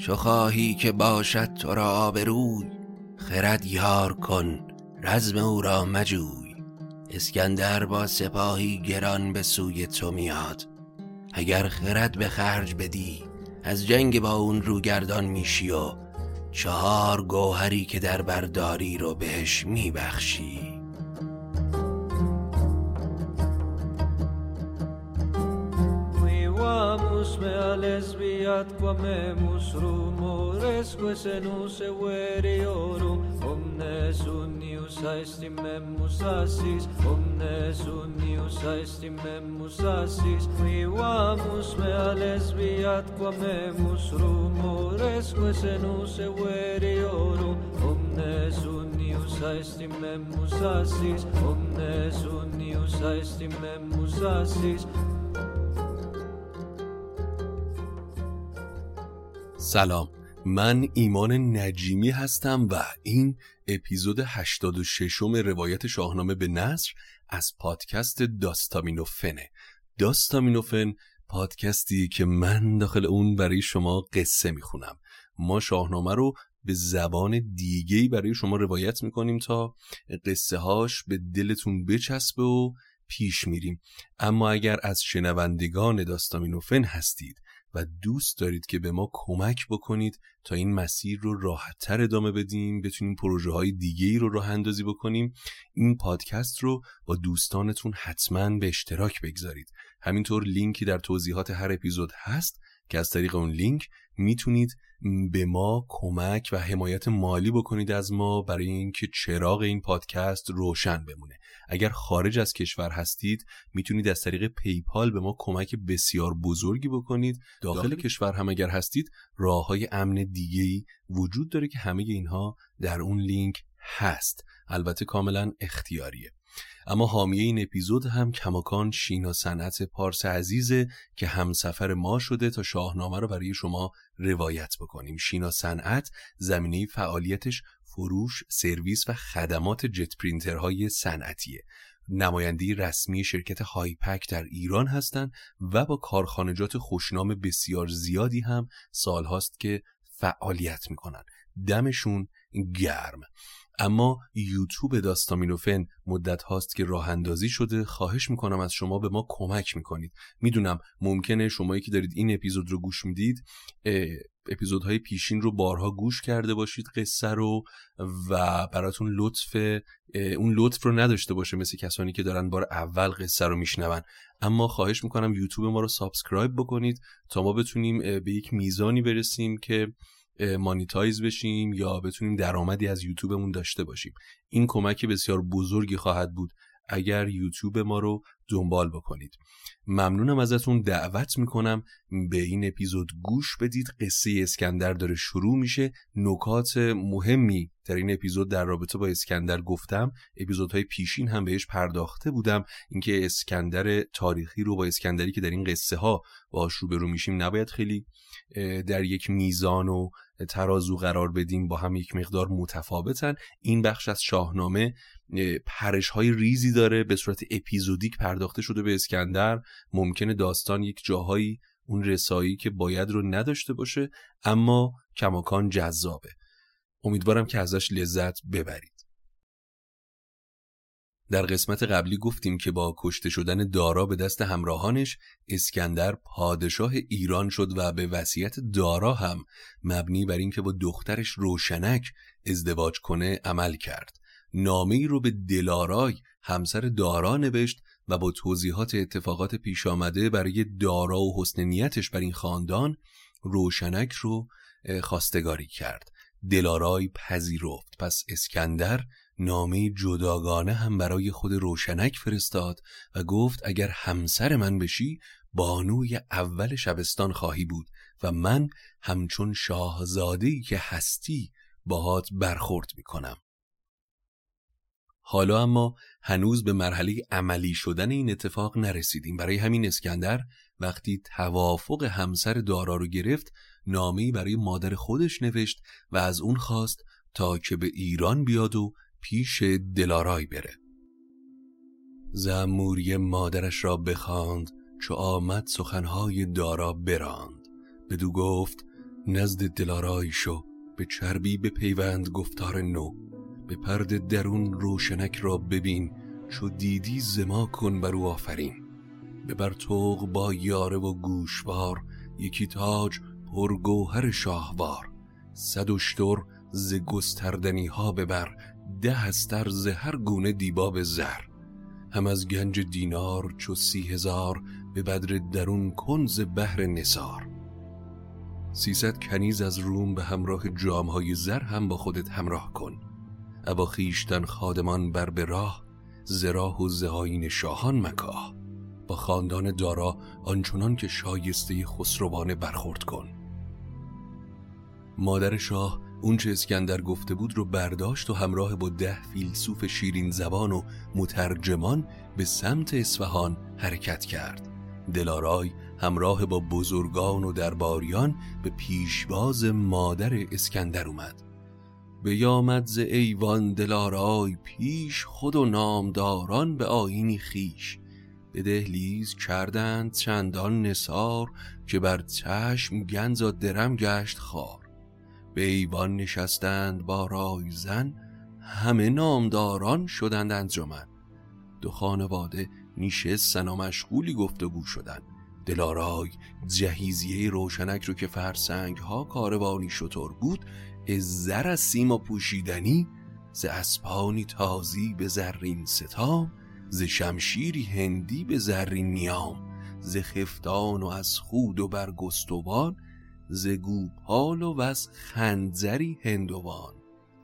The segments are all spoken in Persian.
چو خواهی که باشد تو را آبروی خرد یار کن رزم او را مجوی. اسکندر با سپاهی گران به سوی تو میاد. اگر خرد به خرج بدی از جنگ با اون روگردان میشی و چهار گوهری که در برداری رو بهش میبخشی. quamemus rumores quese nus veriorum omnes unius aestimemus assis omnes unius aestimemus assis vivamus me a lesbiat quamemus rumores quese nus veriorum omnes unius aestimemus assis omnes unius aestimemus assis سلام. من ایمان نجیمی هستم و این اپیزود 86 م روایت شاهنامه به نصر از پادکست داستامینوفنه. داستامینوفن پادکستی که من داخل اون برای شما قصه می‌خونم. ما شاهنامه رو به زبان دیگهی برای شما روایت می‌کنیم تا قصه هاش به دلتون بچسبه و پیش میریم. اما اگر از شنوندگان داستامینوفن هستید و دوست دارید که به ما کمک بکنید تا این مسیر رو راحتتر ادامه بدیم بتونیم پروژه های دیگه ای رو راه اندازی بکنیم. این پادکست رو با دوستانتون حتما به اشتراک بگذارید. همینطور لینکی در توضیحات هر اپیزود هست که از طریق اون لینک می‌تونید به ما کمک و حمایت مالی بکنید از ما برای اینکه چراغ این پادکست روشن بمونه. اگر خارج از کشور هستید می‌تونید از طریق PayPal به ما کمک بسیار بزرگی بکنید. داخل, داخل؟ کشور هم اگر هستید راه های امن دیگه ای وجود داره که همه اینها در اون لینک هست. البته کاملا اختیاریه. اما حامی این اپیزود هم کماکان شینا صنعت پارس عزیزه که همسفر ما شده تا شاهنامه رو برای شما روایت بکنیم. شینا صنعت زمینه فعالیتش فروش، سرویس و خدمات jet printer های صنعتیه. نماینده رسمی شرکت هایپک در ایران هستند و با کارخانجات خوشنام بسیار زیادی هم سالهاست که فعالیت می‌کنن دمشون گرم. اما یوتیوب داستامینوفن مدت هاست که راه اندازی شده خواهش می‌کنم از شما به ما کمک می‌کنید. می‌دونم ممکنه شمایی که دارید این اپیزود رو گوش می‌دید اپیزودهای پیشین رو بارها گوش کرده باشید قصه رو و براتون لطف اون لطف رو نداشته باشه مثل کسانی که دارن بار اول قصه رو میشنون. اما خواهش می‌کنم یوتیوب ما رو subscribe بکنید تا ما بتونیم به یک میزانی برسیم که monetize بشیم یا بتونیم درآمدی از یوتیوبمون داشته باشیم. این کمک بسیار بزرگی خواهد بود اگر یوتیوب ما رو دنبال بکنید. ممنونم ازتون. دعوت می‌کنم به این اپیزود گوش بدید. قصه اسکندر داره شروع میشه. نکات مهمی در این اپیزود در رابطه با اسکندر گفتم. اپیزودهای پیشین هم بهش پرداخته بودم. اینکه اسکندر تاریخی رو با اسکندری که در این قصه ها باش روبرو میشیم نباید خیلی در یک میزان و ترازو قرار بدیم با هم یک مقدار متفاوتن. این بخش از شاهنامه پرش های ریزی داره به صورت اپیزودیک پرداخته شده به اسکندر. ممکنه داستان یک جاهایی اون رسایی که باید رو نداشته باشه اما کماکان جذابه. امیدوارم که ازش لذت ببرید. در قسمت قبلی گفتیم که با کشته شدن دارا به دست همراهانش اسکندر پادشاه ایران شد و به وصیت دارا هم مبنی بر اینکه با دخترش روشنک ازدواج کنه عمل کرد. نامه ای رو به دلارای همسر دارا نوشت و با توضیحات اتفاقات پیش آمده برای دارا و حسن نیتش بر این خاندان روشنک رو خواستگاری کرد. دلارای پذیرفت. پس اسکندر نامه جداگانه هم برای خود روشنک فرستاد و گفت اگر همسر من بشی بانوی اول شبستان خواهی بود و من همچون شاهزادهی که هستی باهات برخورد می‌کنم. حالا اما هنوز به مرحله عملی شدن این اتفاق نرسیدیم. برای همین اسکندر وقتی توافق همسر دارا رو گرفت نامه‌ای برای مادر خودش نوشت و از اون خواست تا که به ایران بیاد و پیش دلارای بره. زموری مادرش را بخواند چو آمد سخنهای دارا براند. بدو گفت نزد دلارای شو به چربی به پیوند گفتار نو. به پرد درون روشنک را ببین چو دیدی زما کن بر او آفرین. به برتوق با یاره و گوشوار یکی تاج پرگوهر شاهوار. صد اشتر ز گستردنی ها ببر ده استر ز هر گونه دیباب زر. هم از گنج دینار چو سی هزار به بدر درون کنز بهر نسار سیصد کنیز از روم به همراه جامهای زر هم با خودت همراه کن. ابا خیشتن خادمان بر به راه زراح و زهاین شاهان مکاه. با خاندان دارا آنچنان که شایسته خسروانه برخورد کن. مادر شاه اونچه اسکندر گفته بود رو برداشت و همراه با ده فیلسوف شیرین زبان و مترجمان به سمت اصفهان حرکت کرد. دلارای همراه با بزرگان و درباریان به پیشواز مادر اسکندر اومد. به یامد ز ایوان دلارای پیش خود و نامداران به آینی خیش. به دهلیز کردند چندان نسار که بر چشم گنز و درم گشت خار. به ایوان نشستند با رای زن همه نامداران شدند انجمن. دو خانواده نیشستن و مشغولی گفتگو شدند. دلارای جهیزیه روشنک رو که فرسنگ ها کاروانی شطور بود از زر از سیما پوشیدنی ز اسپانی تازی به زرین ستام ز شمشیری هندی به زرین نیام ز خفتان و از خود و برگستوان ز گوپال و از خنجری هندوان.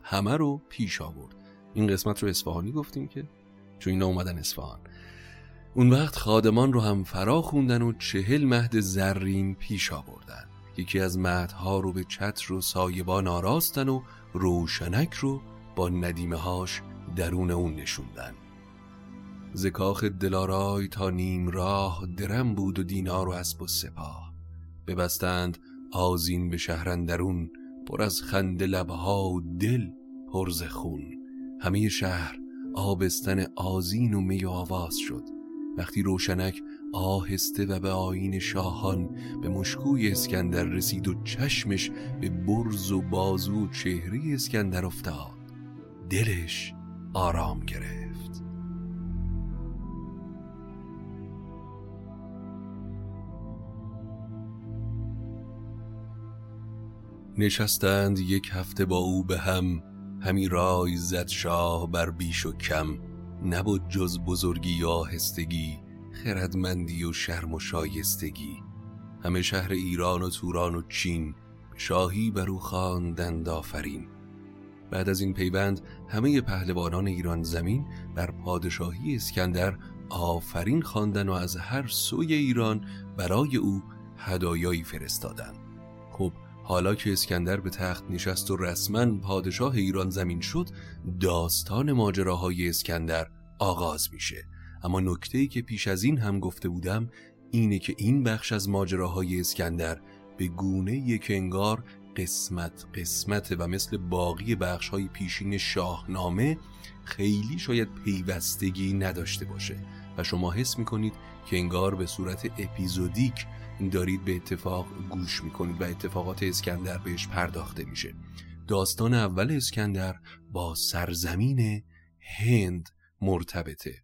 همه رو پیش آورد. این قسمت رو اصفهانی گفتیم که چون اینا اومدن اصفهان. اون وقت خادمان رو هم فرا خوندن و چهل مهد زرین پیش آوردن. یکی از مهدها رو به چتر و سایبان آراستن و روشنک رو با ندیمه هاش درون اون نشوندن. زکاخ دلارای تا نیم راه درم بود و دینار و اسب و سپاه. ببستند آزین به شهرندرون پر از خنده لبها و دل پرز خون. همه شهر آبستن آزین و می آواز شد. وقتی روشنک آهسته و به آین شاهان به مشکوی اسکندر رسید و چشمش به برز و بازو و چهره اسکندر افتاد دلش آرام گرفت. نشستند یک هفته با او به هم. همی رای زد شاه بر بیش و کم. نبود جز بزرگی یا آهستگی خردمندی و شرم و شایستگی. همه شهر ایران و توران و چین شاهی بر او خواندند آفرین. بعد از این پیوند همه پهلوانان ایران زمین بر پادشاهی اسکندر آفرین خواندن و از هر سوی ایران برای او هدایایی فرستادند. حالا که اسکندر به تخت نشست و رسما پادشاه ایران زمین شد داستان ماجراهای اسکندر آغاز میشه. اما نکته که پیش از این هم گفته بودم اینه که این بخش از ماجراهای اسکندر به گونه یک انگار قسمت قسمت و مثل باقی بخش های پیشین شاهنامه خیلی شاید پیوستگی نداشته باشه. و شما حس می‌کنید که انگار به صورت اپیزودیک دارید به اتفاق گوش می‌کنید و اتفاقات اسکندر بهش پرداخته میشه. داستان اول اسکندر با سرزمین هند مرتبطه.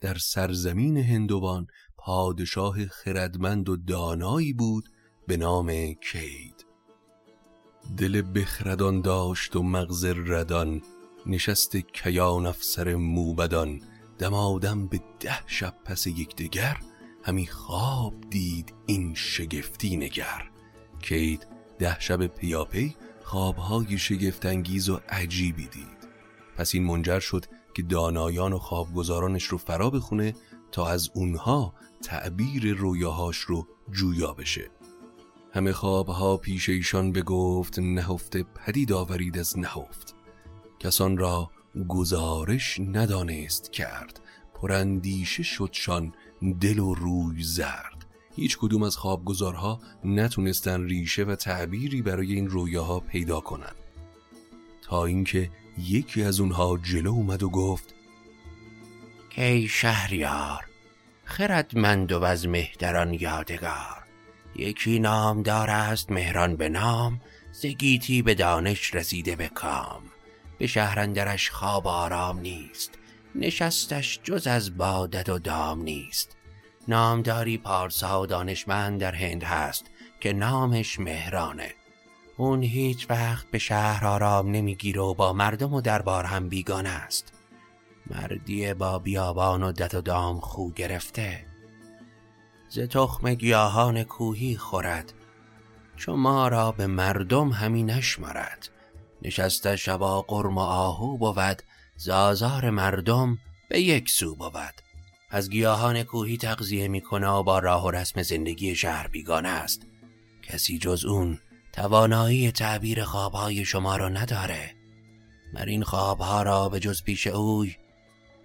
در سرزمین هندوان پادشاه خردمند و دانایی بود به نام کید. دل بخردان داشت و مغز ردان نشست کیان افسر موبدان دمادم به ده شب پس یکدیگر همی خواب دید این شگفتی نگر. کید ده شب پیاپی خوابهای شگفتانگیز و عجیبی دید. پس این منجر شد که دانایان و خوابگزارانش رو فرا بخونه تا از اونها تعبیر رویاهاش رو جویا بشه. همه خوابها پیش ایشان بگفت نهفته پدید آورید از نهفت. کسان را گزارش ندانست کرد. پراندیشه شدشان دل و روی زرد. هیچ کدوم از خوابگزارها نتونستن ریشه و تعبیری برای این رویاها پیدا کنند تا اینکه یکی از اونها جلو اومد و گفت ای شهریار خردمند و از مهتران یادگار. یکی نامدار است مهران به نام زگیتی به دانش رسیده به کام. به شهرندرش خواب آرام نیست. نشستش جز از بادت و دام نیست. نامداری پارسا و دانشمند در هند هست که نامش مهرانه. اون هیچ وقت به شهر آرام نمی‌گیره و با مردم و دربار هم بیگانه است. مردی با بیابان و دت و دام خو گرفته. ز تخم گیاهان کوهی خورد. چو ما را به مردم همی نشمرد نشسته شبا قرم و آهو بود. زازار مردم به یک سو بود. از گیاهان کوهی تغذیه می‌کنه و با راه و رسم زندگی شهر بیگانه است. کسی جز اون توانایی تعبیر خوابهای شما را نداره. مر این خوابها را به جز پیش اوی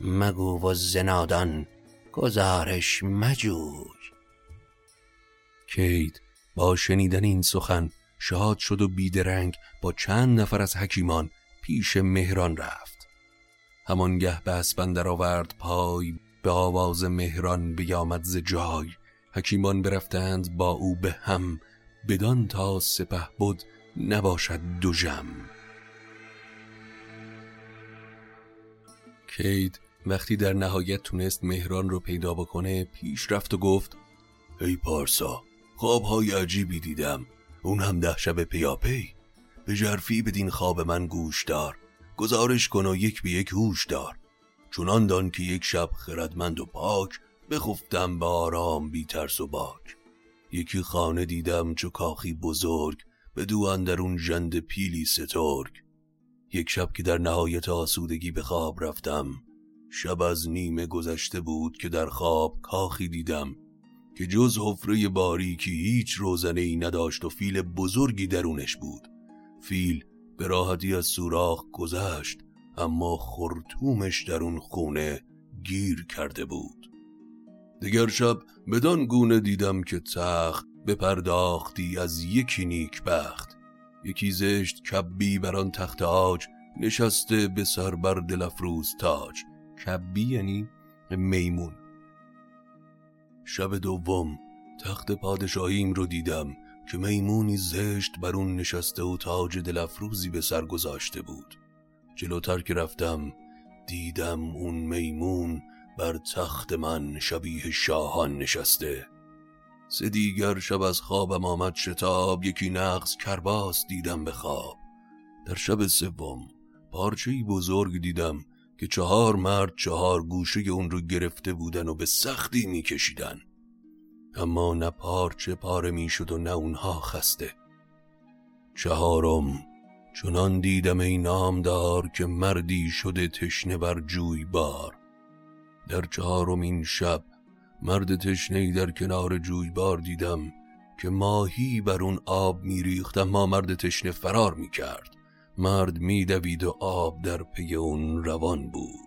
مگو و زنادان گزارش مجوی. کید با شنیدن این سخن شاد شد و بیدرنگ با چند نفر از حکیمان پیش مهران رفت. همانگه به اسبندر آورد پای به آواز مهران بیامد ز جای. حکیمان برفتند با او به هم بدان تا سپه بود نباشد دو جم کید وقتی در نهایت تونست مهران رو پیدا بکنه پیش رفت و گفت ای پارسا خوابهای عجیبی دیدم. اون هم ده شب پیاپی. به جرفی بدین خواب من گوش دار. گزارش کن و یک به یک هوش دار. چونان دان که یک شب خردمند و پاک بخفتم به آرام بی ترس و باک. یکی خانه دیدم چو کاخی بزرگ به دو اندرون جند پیلی سترگ. یک شب که در نهایت آسودگی به خواب رفتم شب از نیمه گذشته بود که در خواب کاخی دیدم که جز حفره باریکی هیچ روزنه ای نداشت و فیل بزرگی درونش بود. فیل به راحتی از سوراخ گذشت اما خرطومش در اون خونه گیر کرده بود. دیگر شب بدان گونه دیدم که تخت بپرداختی از یکی نیک بخت یکی زشت کبی بر آن تخت آج نشسته به سر بر دلفروز تاج. کبی یعنی میمون. شب دوم تخت پادشاهیم رو دیدم. که میمونی زشت بر اون نشسته و تاج دلفروزی به سر گذاشته بود. جلوتر که رفتم دیدم اون میمون بر تخت من شبیه شاهان نشسته. سه دیگر شب از خوابم آمد شتاب یکی نقص کرباس دیدم به خواب. در شب سوم پارچهی بزرگ دیدم که چهار مرد چهار گوشه اون رو گرفته بودن و به سختی میکشیدن. اما نه پارچه پاره می‌شد و نه اونها خسته. چهارم چنان دیدم ای نامدار که مردی شده تشنه بر جوی بار. در چهارمین شب مرد تشنه در کنار جویبار دیدم که ماهی بر اون آب میریخت اما مرد تشنه فرار می‌کرد. مرد میدوید و آب در پی اون روان بود.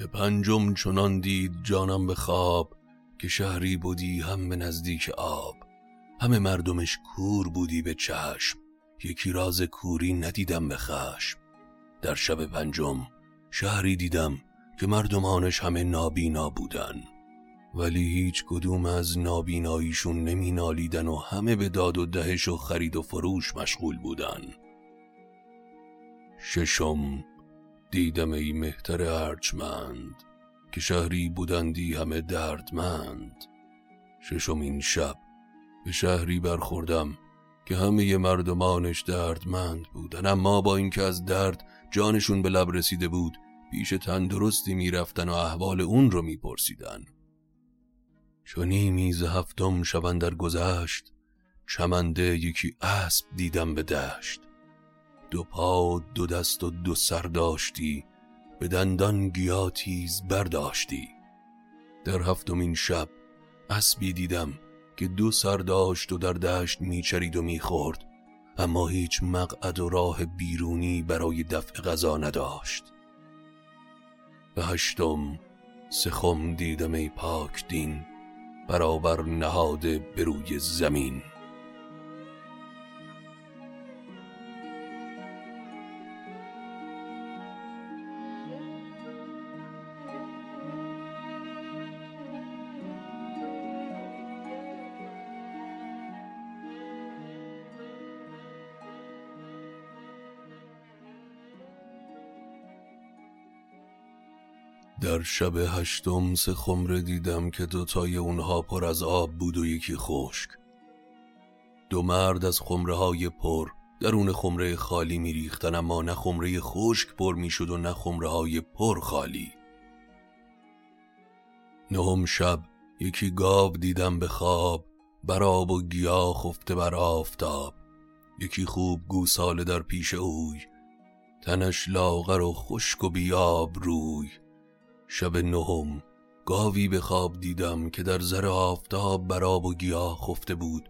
به پنجم چنان دید جانم به خواب که شهری بودی هم به نزدیک آب. همه مردمش کور بودی به چشم. یکی راز کوری ندیدم به خشم. در شب پنجم شهری دیدم که مردمانش همه نابینا بودن. ولی هیچ کدوم از نابیناییشون نمی نالیدن و همه به داد و دهش و خرید و فروش مشغول بودن. ششم دیدم ای مهتر ارجمند که شهری بودندی همه دردمند. ششم این شب به شهری برخوردم که همه مردمانش دردمند بودن. اما با اینکه از درد جانشون به لب رسیده بود پیش تندرستی می‌رفتن و احوال اون رو میپرسیدن. چونی میز هفتم شبن در گذشت چمنده یکی اسب دیدم به دشت. دو پا دو دست و دو سر داشتی به دندان گیاتیز برداشتی. در هفتمین شب اسبی دیدم که دو سر داشت و در دشت میچرید و می‌خورد اما هیچ مقعد و راه بیرونی برای دفع غذا نداشت. به هشتم سخم دیدم ای پاک دین برابر نهاده به روی زمین. در شب هشتم سه خمره دیدم که دوتای اونها پر از آب بود و یکی خشک. دو مرد از خمره های پر درون خمره خالی می ریختن اما نه خمره خشک پر می شد و نه خمره های پر خالی. نهم شب یکی گاو دیدم به خواب بر و گیاه خفته بر آفتاب. یکی خوب گوساله در پیش اوی تنش لاغر و خشک و بیاب روی. شب نهم گاوی به خواب دیدم که در زر آفتاب بر آب و گیاه خفته بود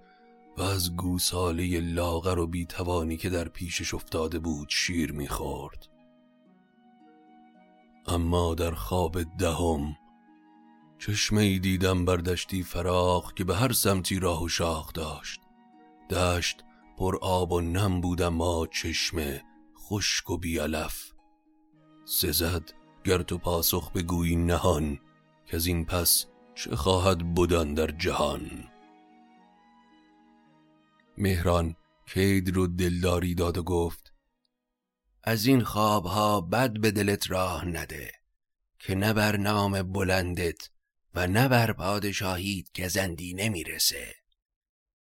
و از گوساله لاغر و بیتوانی که در پیشش افتاده بود شیر می‌خورد اما در خواب دهم چشمه ای دیدم بر دشتی فراخ که به هر سمتی راه و شاخ داشت. دشت پر آب و نم بود اما چشمه خشک و بیالف. سزد گر تو پاسخ بگویی نهان که از این پس چه خواهد بودن در جهان؟ مهران کید رو دلداری داد و گفت از این خوابها بد به دلت راه نده که نه بر نام بلندت و نه بر پادشاهیت گزندی نمی‌رسه.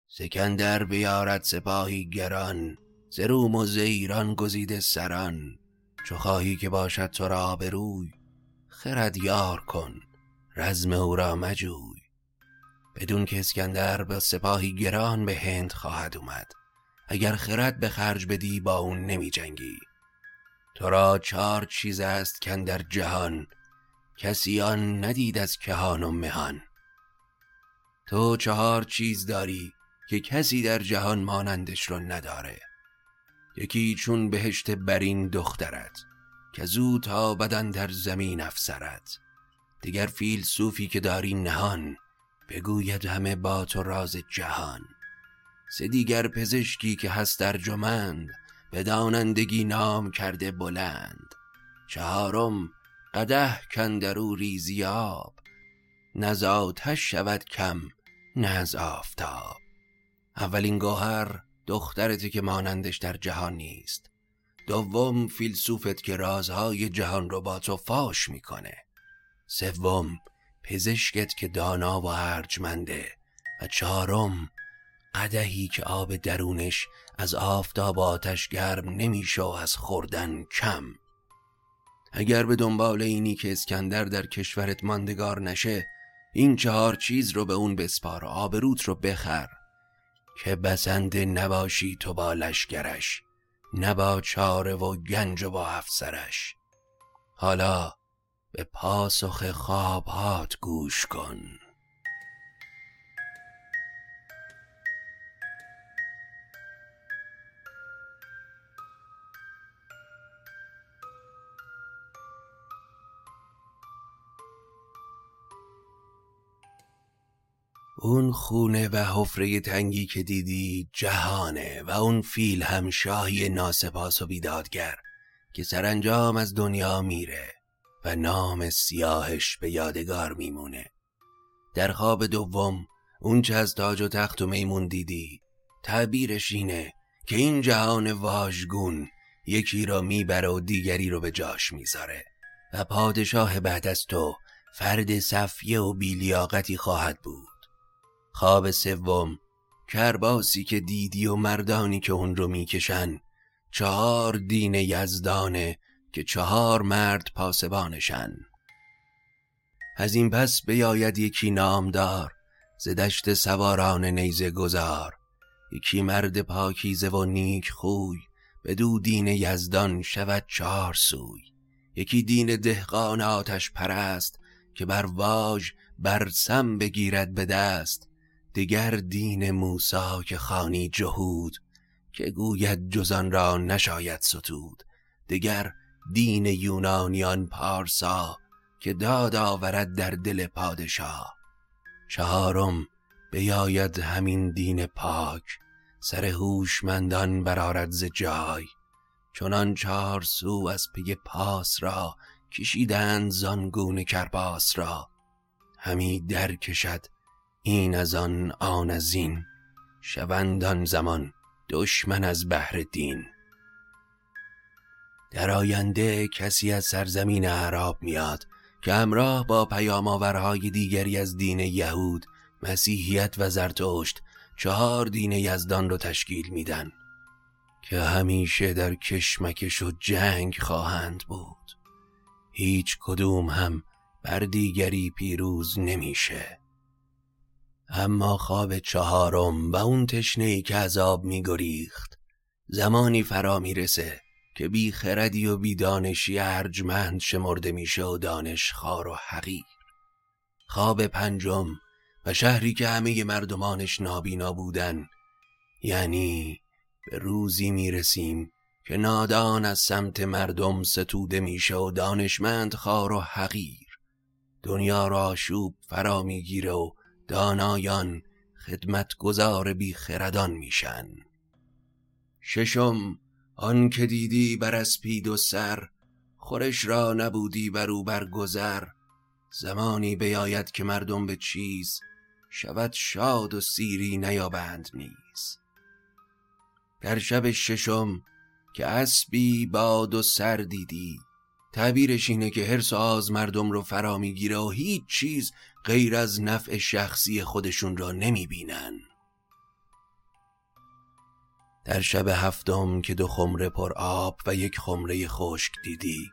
سکندر بیارد سپاهی گران زروم و زیران گزیده سران. چو خواهی که باشد تو را آبروی خرد یار کن رزم او را مجوی. بدون که اسکندر به سپاهی گران به هند خواهد اومد اگر خرد به خرج بدی با اون نمی جنگی. تو را چهار چیز است کن در جهان کسی آن ندید از کهان و مهان. تو چهار چیز داری که کسی در جهان مانندش رو نداره. یکی چون بهشت برین دخترت که زود تا بدن در زمین افسرت. دیگر فیلسوفی که داری نهان بگوید همه با تو راز جهان. سه دیگر پزشکی که هست در جمند به دانندگی نام کرده بلند. چهارم قده کندرو ریزیاب نزاتش شود کم نه آفتاب. اولین گوهر دخترتی که مانندش در جهان نیست. دوم فیلسوفت که رازهای جهان رو با تو فاش می‌کنه. سوم پزشکت که دانا و ارجمنده. و چهارم قدهی که آب درونش از آفتاب آتش گرم نمیشه و از خوردن کم. اگر به دنبال اینی که اسکندر در کشورت ماندگار نشه این چهار چیز رو به اون بسپار و آبروت رو بخر. که بسنده نباشی تو با لشگرش نه چاره و گنج و با افسرش. حالا به پاسخ خوابهات گوش کن. اون خونه و حفره تنگی که دیدی جهانه و اون فیل هم شاهی ناسپاس و بیدادگر که سرانجام از دنیا میره و نام سیاهش به یادگار میمونه. در خواب دوم اون چه از تاج و تخت و میمون دیدی تعبیرش اینه که این جهان واژگون یکی را می‌بره و دیگری رو به جاش می‌ذاره و پادشاه بعد از تو فرد صفیه و بیلیاقتی خواهد بود. خواب سوم کرباسی که دیدی و مردانی که اون رو می‌کشن چهار دین یزدانه که چهار مرد پاسبانشن. از این پس بیاید یکی نامدار زدشت سواران نیزه گذار. یکی مرد پاکیزه و نیک خوی دو دین یزدان شود چهار سوی. یکی دین دهقان آتش پرست که بر واژ بر سم بگیرد به دست. دیگر دین موسا که خانی جهود که گوید جزان را نشاید ستود. دیگر دین یونانیان پارسا که داد آورد در دل پادشاه. چهارم بیاید همین دین پاک سر هوشمندان برارد ز جای. چنان چهار سو از پی پاس را کشیدند زانگونه کرباس را. همی در کشد این از آن آن از این. شوند زمان دشمن از بهر دین. در آینده کسی از سرزمین عرب میاد که همراه با پیامآورهای دیگری از دین یهود مسیحیت و زرتشت چهار دین یزدان رو تشکیل میدن که همیشه در کشمکش و جنگ خواهند بود. هیچ کدوم هم بر دیگری پیروز نمیشه. اما خواب چهارم و اون تشنه که عذاب میگریخت زمانی فرا می‌رسه که بی خردی و بی دانشی ارجمند شمرده میشه و دانش خار و حقیر. خواب پنجم و شهری که همه مردمانش نابینا بودن یعنی به روزی می‌رسیم که نادان از سمت مردم ستوده میشه و دانشمند خار و حقیر. دنیا را آشوب فرا می‌گیره و دانایان خدمتگزار بی خردان میشن. ششم آن که دیدی بر اسپید و سر خورش را نبودی بر او برگذر. زمانی بیاید که مردم به چیز شود شاد و سیری نیابند نیز. در شب ششم که اسبی باد و سر دیدی تعبیرش اینه که هر آز مردم رو فرا می‌گیره و هیچ چیز غیر از نفع شخصی خودشون را نمی‌بینن در شب هفتم که دو خمره پر آب و یک خمره خشک دیدی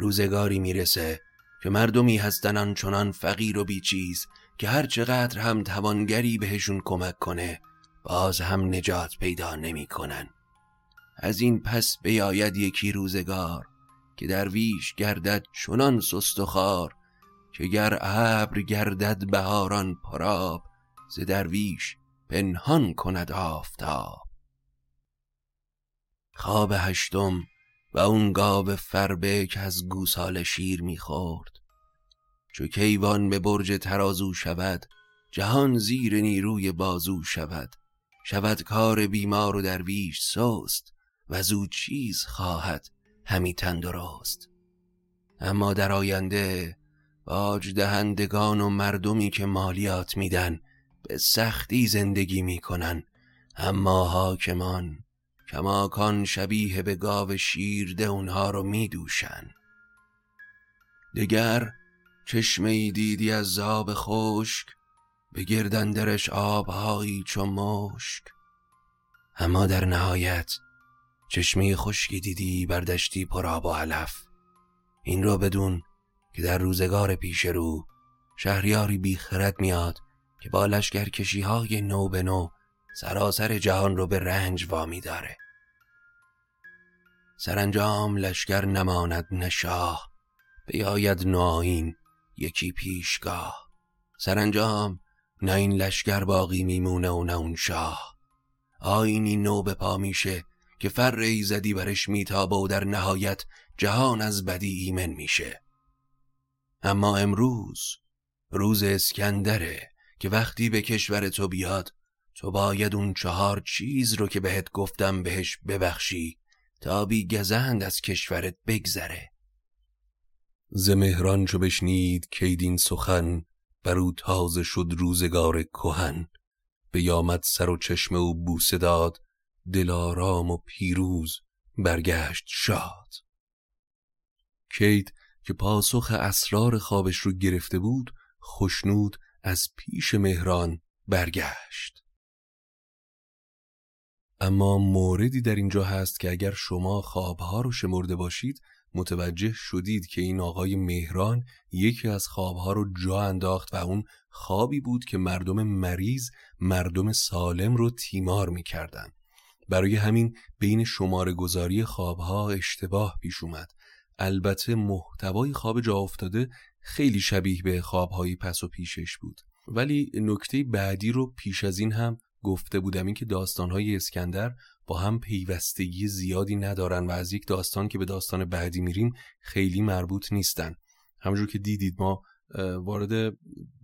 روزگاری می‌رسه که مردمی هستن آنچنان فقیر و بیچیز که هر چقدر هم توانگری بهشون کمک کنه باز هم نجات پیدا نمی‌کنن. از این پس بیاید یکی روزگار که درویش گردد چنان سست و خار که گر ابر گردد بهاران پراب ز درویش پنهان کند آفتاب. خواب هشتم و اون گاو فربه که از گوسال شیر می‌خورد چو کیوان به برج ترازو شود جهان زیر نیروی بازو شود. شود کار بیمار و درویش سست و زو چیز خواهد همی تندرست. اما در آینده باج دهندگان و مردمی که مالیات میدن به سختی زندگی می‌کنن. اما حاکمان کماکان شبیه به گاو شیرده اونها رو میدوشن. دگر چشمه دیدی از زاب خشک به گردندرش آبهایی چو مشک. اما در نهایت چشمه خشکی دیدی بردشتی پر آب و علف. این را بدون که در روزگار پیش رو شهریاری بیخرد میاد که با لشکرکشی های نو به نو سراسر جهان رو به رنج وامی داره. سرانجام لشکر نماند نشاه بیاید نوآیین یکی پیشگاه. سرانجام نه این لشکر باقی میمونه و نه اون شاه. آینی نو به پا میشه که فر ایزدی برش میتابه و در نهایت جهان از بدی ایمن میشه. اما امروز روز اسکندره که وقتی به کشور تو بیاد تو باید اون چهار چیز رو که بهت گفتم بهش ببخشی تا بی گزند از کشورت بگذره. ز چو بشنید کیدین سخن بر تازه شد روزگار کهن. بیامد سر و چشم او بوسه داد دلارام و پیروز برگشت شاد. کید که پاسخ اسرار خوابش رو گرفته بود خشنود از پیش مهران برگشت. اما موردی در اینجا هست که اگر شما خوابها رو شمرده باشید متوجه شدید که این آقای مهران یکی از خوابها رو جا انداخت و اون خوابی بود که مردم مریض مردم سالم رو تیمار می‌کردن. برای همین بین شماره گذاری خوابها اشتباه پیش اومد. البته محتوای خواب جا افتاده خیلی شبیه به خوابهای پس و پیشش بود. ولی نکته بعدی رو پیش از این هم گفته بودم این که داستانهای اسکندر با هم پیوستگی زیادی ندارن و از یک داستان که به داستان بعدی میریم خیلی مربوط نیستن. همونجور که دیدید ما وارد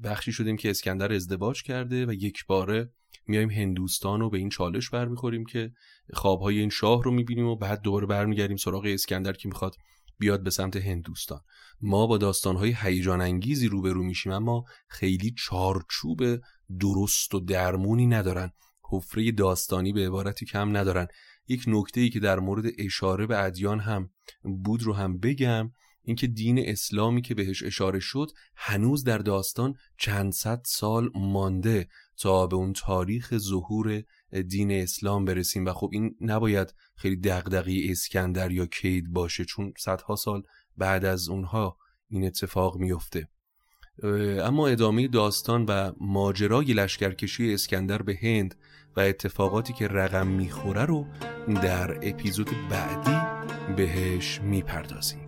بخشی شدیم که اسکندر ازدواج کرده و یک باره میایم هندوستان رو به این چالش برمیخوریم که خوابهای این شاه رو می‌بینیم و بعد دوباره برمیگردیم سراغ اسکندر که می‌خواد بیاد به سمت هندوستان. ما با داستانهای هیجان انگیزی روبرو میشیم اما خیلی چارچوب درست و درمونی ندارن. حفره داستانی به عبارتی کم ندارن. یک نکته ای که در مورد اشاره به ادیان هم بود رو هم بگم اینکه دین اسلامی که بهش اشاره شد هنوز در داستان چند صد سال مانده تا به اون تاریخ ظهور دین اسلام برسیم. و خب این نباید خیلی دغدغه اسکندر یا کید باشه چون صدها سال بعد از اونها این اتفاق میفته. اما ادامه داستان و ماجرای لشکرکشی اسکندر به هند و اتفاقاتی که رقم می‌خوره رو در اپیزود بعدی بهش می‌پردازیم.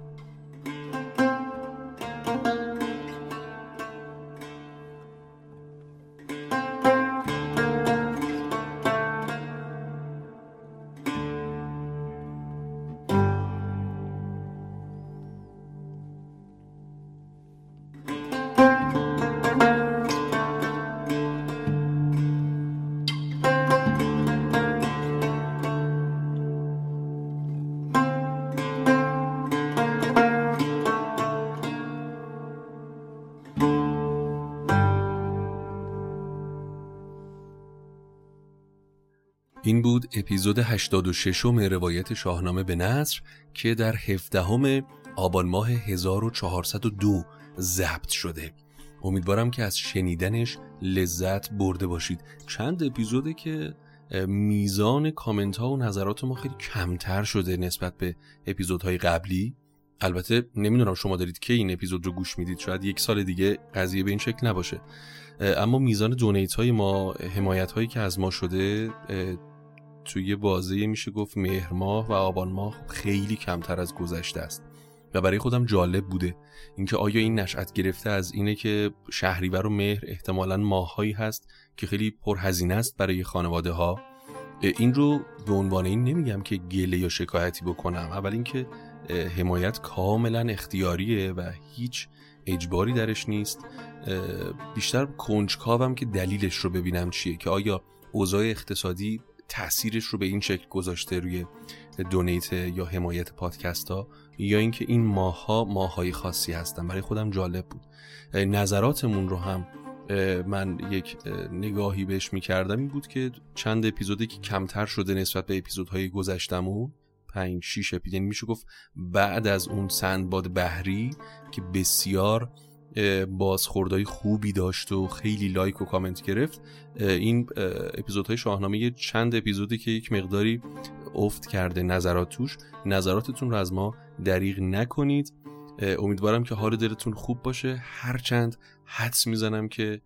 اپیزود 86 روایت شاهنامه به نصر که در 17 آبان ماه 1402 ضبط شده. امیدوارم که از شنیدنش لذت برده باشید. چند اپیزوده که میزان کامنت ها و نظرات ما خیلی کمتر شده نسبت به اپیزودهای قبلی. البته نمی‌دونم شما دارید که این اپیزود رو گوش می‌دید. شاید یک سال دیگه قضیه به این شکل نباشه. اما میزان دونیت های ما حمایت هایی که از ما شده توی بازه میشه گفت مهر ماه و آبان ماه خیلی کمتر از گذشته است. و برای خودم جالب بوده اینکه آیا این نشأت گرفته از اینه که شهریور و مهر احتمالا ماههایی هست که خیلی پرهزینه است برای خانواده ها این رو به عنوان این نمیگم که گله یا شکایتی بکنم. اول اینکه حمایت کاملا اختیاریه و هیچ اجباری درش نیست. بیشتر کنجکاوم که دلیلش رو ببینم چیه که آیا اوضاع اقتصادی تاثیرش رو به این شکل گذاشته روی دونیت یا حمایت پادکست ها یا اینکه این ماها ماهای خاصی هستن. برای خودم جالب بود. نظراتمون رو هم من یک نگاهی بهش می‌کردم. این بود که چند اپیزودی که کمتر شده نسبت به اپیزودهای گذشتمون پنج شیش اپیزود یعنی میشه گفت بعد از اون سندباد بحری که بسیار بازخوردهای خوبی داشت و خیلی لایک و کامنت گرفت. این اپیزودهای شاهنامه چند اپیزودی که یک مقداری افت کرده نظرات توش. نظراتتون رو از ما دریغ نکنید. امیدوارم که حال دلتون خوب باشه. هرچند حدس می‌زنم که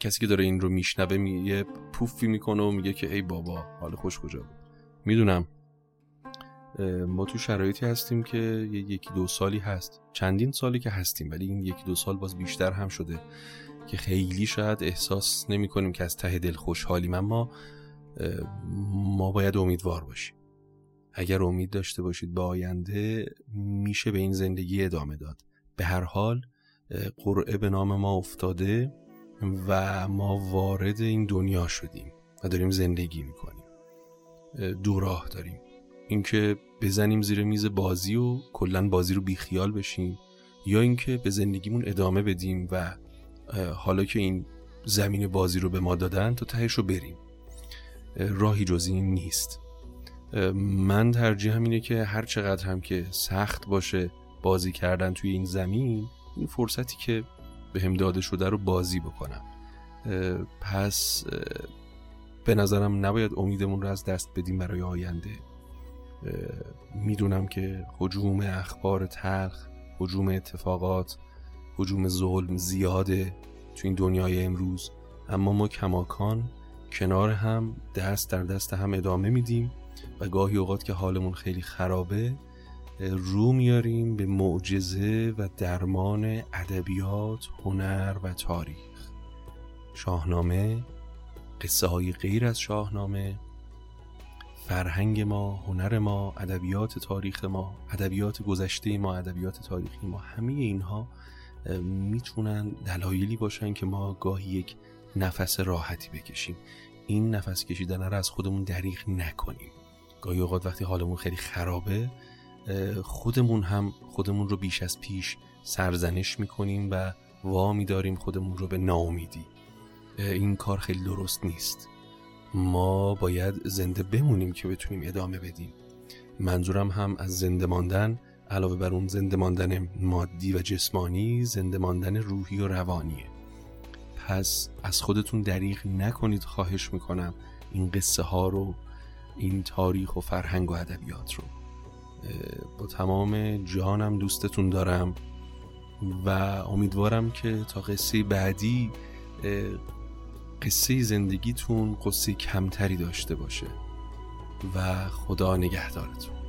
کسی که داره این رو میشنوه یه پوفی می‌کنه و میگه که ای بابا حال خوش کجا بود؟ می‌دونم. ما تو شرایطی هستیم که یکی دو سالی هست. چندین سالی که هستیم ولی این یکی دو سال باز بیشتر هم شده که خیلی شاید احساس نمی کنیم که از ته دل خوشحالیم. اما ما باید امیدوار باشیم. اگر امید داشته باشید به آینده میشه به این زندگی ادامه داد. به هر حال قرعه به نام ما افتاده و ما وارد این دنیا شدیم و داریم زندگی می‌کنیم. دو راه داریم. اینکه بزنیم زیر میز بازی و کلا بازی رو بیخیال بشیم یا اینکه به زندگیمون ادامه بدیم و حالا که این زمین بازی رو به ما دادن تا تهش رو بریم. راهی جز این نیست. من ترجیحم اینه که هر چقدر هم که سخت باشه بازی کردن توی این زمین این فرصتی که به هم داده شده رو بازی بکنم. پس به نظرم نباید امیدمون رو از دست بدیم برای آینده. می‌دونم که حجوم اخبار تلخ حجوم اتفاقات حجوم ظلم زیاده تو این دنیای امروز. اما ما کماکان کنار هم دست در دست هم ادامه میدیم و گاهی اوقات که حالمون خیلی خرابه رو میاریم به معجزه و درمان ادبیات، هنر و تاریخ. شاهنامه قصه های غیر از شاهنامه فرهنگ ما، هنر ما، ادبیات تاریخ ما، ادبیات گذشته ما، ادبیات تاریخی ما همه اینها می‌تونن دلایلی باشن که ما گاهی یک نفس راحتی بکشیم. این نفس کشیدن رو از خودمون دریغ نکنیم. گاهی اوقات وقتی حالمون خیلی خرابه خودمون هم خودمون رو بیش از پیش سرزنش می‌کنیم و وا میداریم خودمون رو به ناامیدی. این کار خیلی درست نیست. ما باید زنده بمونیم که بتونیم ادامه بدیم. منظورم هم از زنده ماندن علاوه بر اون زنده ماندن مادی و جسمانی زنده ماندن روحی و روانیه. پس از خودتون دریغ نکنید خواهش می‌کنم این قصه ها رو این تاریخ و فرهنگ و ادبیات رو. با تمام جانم دوستتون دارم و امیدوارم که تا قصه بعدی قصه زندگیتون قصه کمتری داشته باشه. و خدا نگهدارتون.